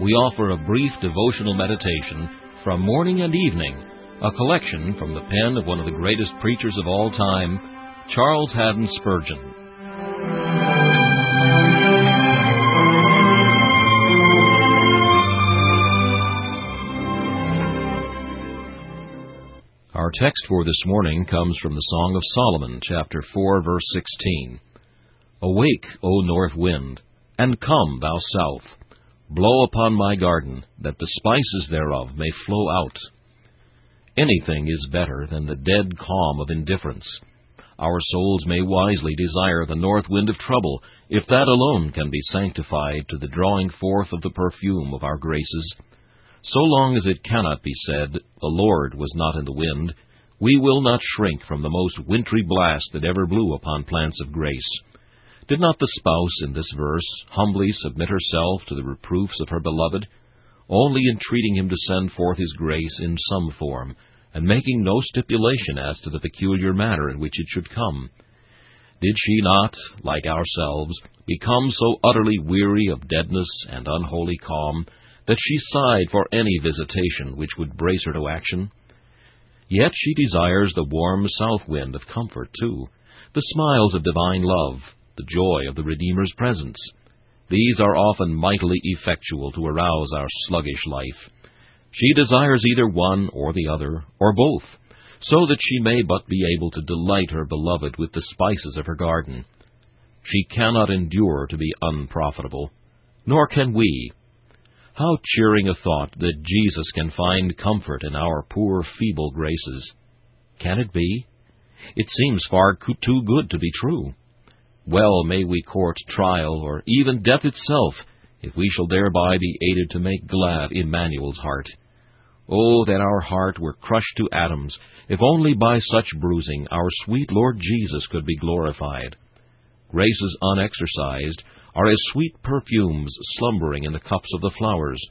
we offer a brief devotional meditation from morning and evening, a collection from the pen of one of the greatest preachers of all time, Charles Haddon Spurgeon. Our text for this morning comes from the Song of Solomon, chapter 4, verse 16. Awake, O north wind, and come, thou south Blow upon my garden, that the spices thereof may flow out. Anything is better than the dead calm of indifference. Our souls may wisely desire the north wind of trouble, if that alone can be sanctified to the drawing forth of the perfume of our graces. So long as it cannot be said, The Lord was not in the wind, we will not shrink from the most wintry blast that ever blew upon plants of grace. Did not the spouse in this verse humbly submit herself to the reproofs of her beloved, only entreating him to send forth his grace in some form, and making no stipulation as to the peculiar manner in which it should come? Did she not, like ourselves, become so utterly weary of deadness and unholy calm that she sighed for any visitation which would brace her to action? Yet she desires the warm south wind of comfort, too, the smiles of divine love, the joy of the Redeemer's presence. These are often mightily effectual to arouse our sluggish life. She desires either one or the other, or both, so that she may but be able to delight her beloved with the spices of her garden. She cannot endure to be unprofitable, nor can we. How cheering a thought that Jesus can find comfort in our poor feeble graces. Can it be? It seems far too good to be true. Well may we court trial, or even death itself, if we shall thereby be aided to make glad Emmanuel's heart. Oh, that our heart were crushed to atoms, if only by such bruising our sweet Lord Jesus could be glorified. Graces unexercised are as sweet perfumes slumbering in the cups of the flowers.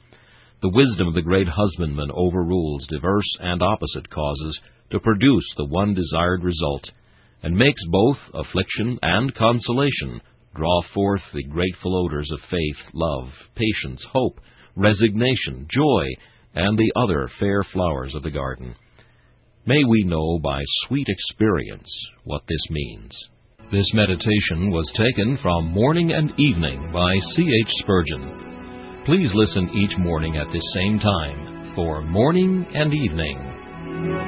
The wisdom of the great husbandman overrules diverse and opposite causes to produce the one desired result and makes both affliction and consolation draw forth the grateful odors of faith, love, patience, hope, resignation, joy, and the other fair flowers of the garden. May we know by sweet experience what this means. This meditation was taken from Morning and Evening by C. H. Spurgeon. Please listen each morning at this same time for Morning and Evening.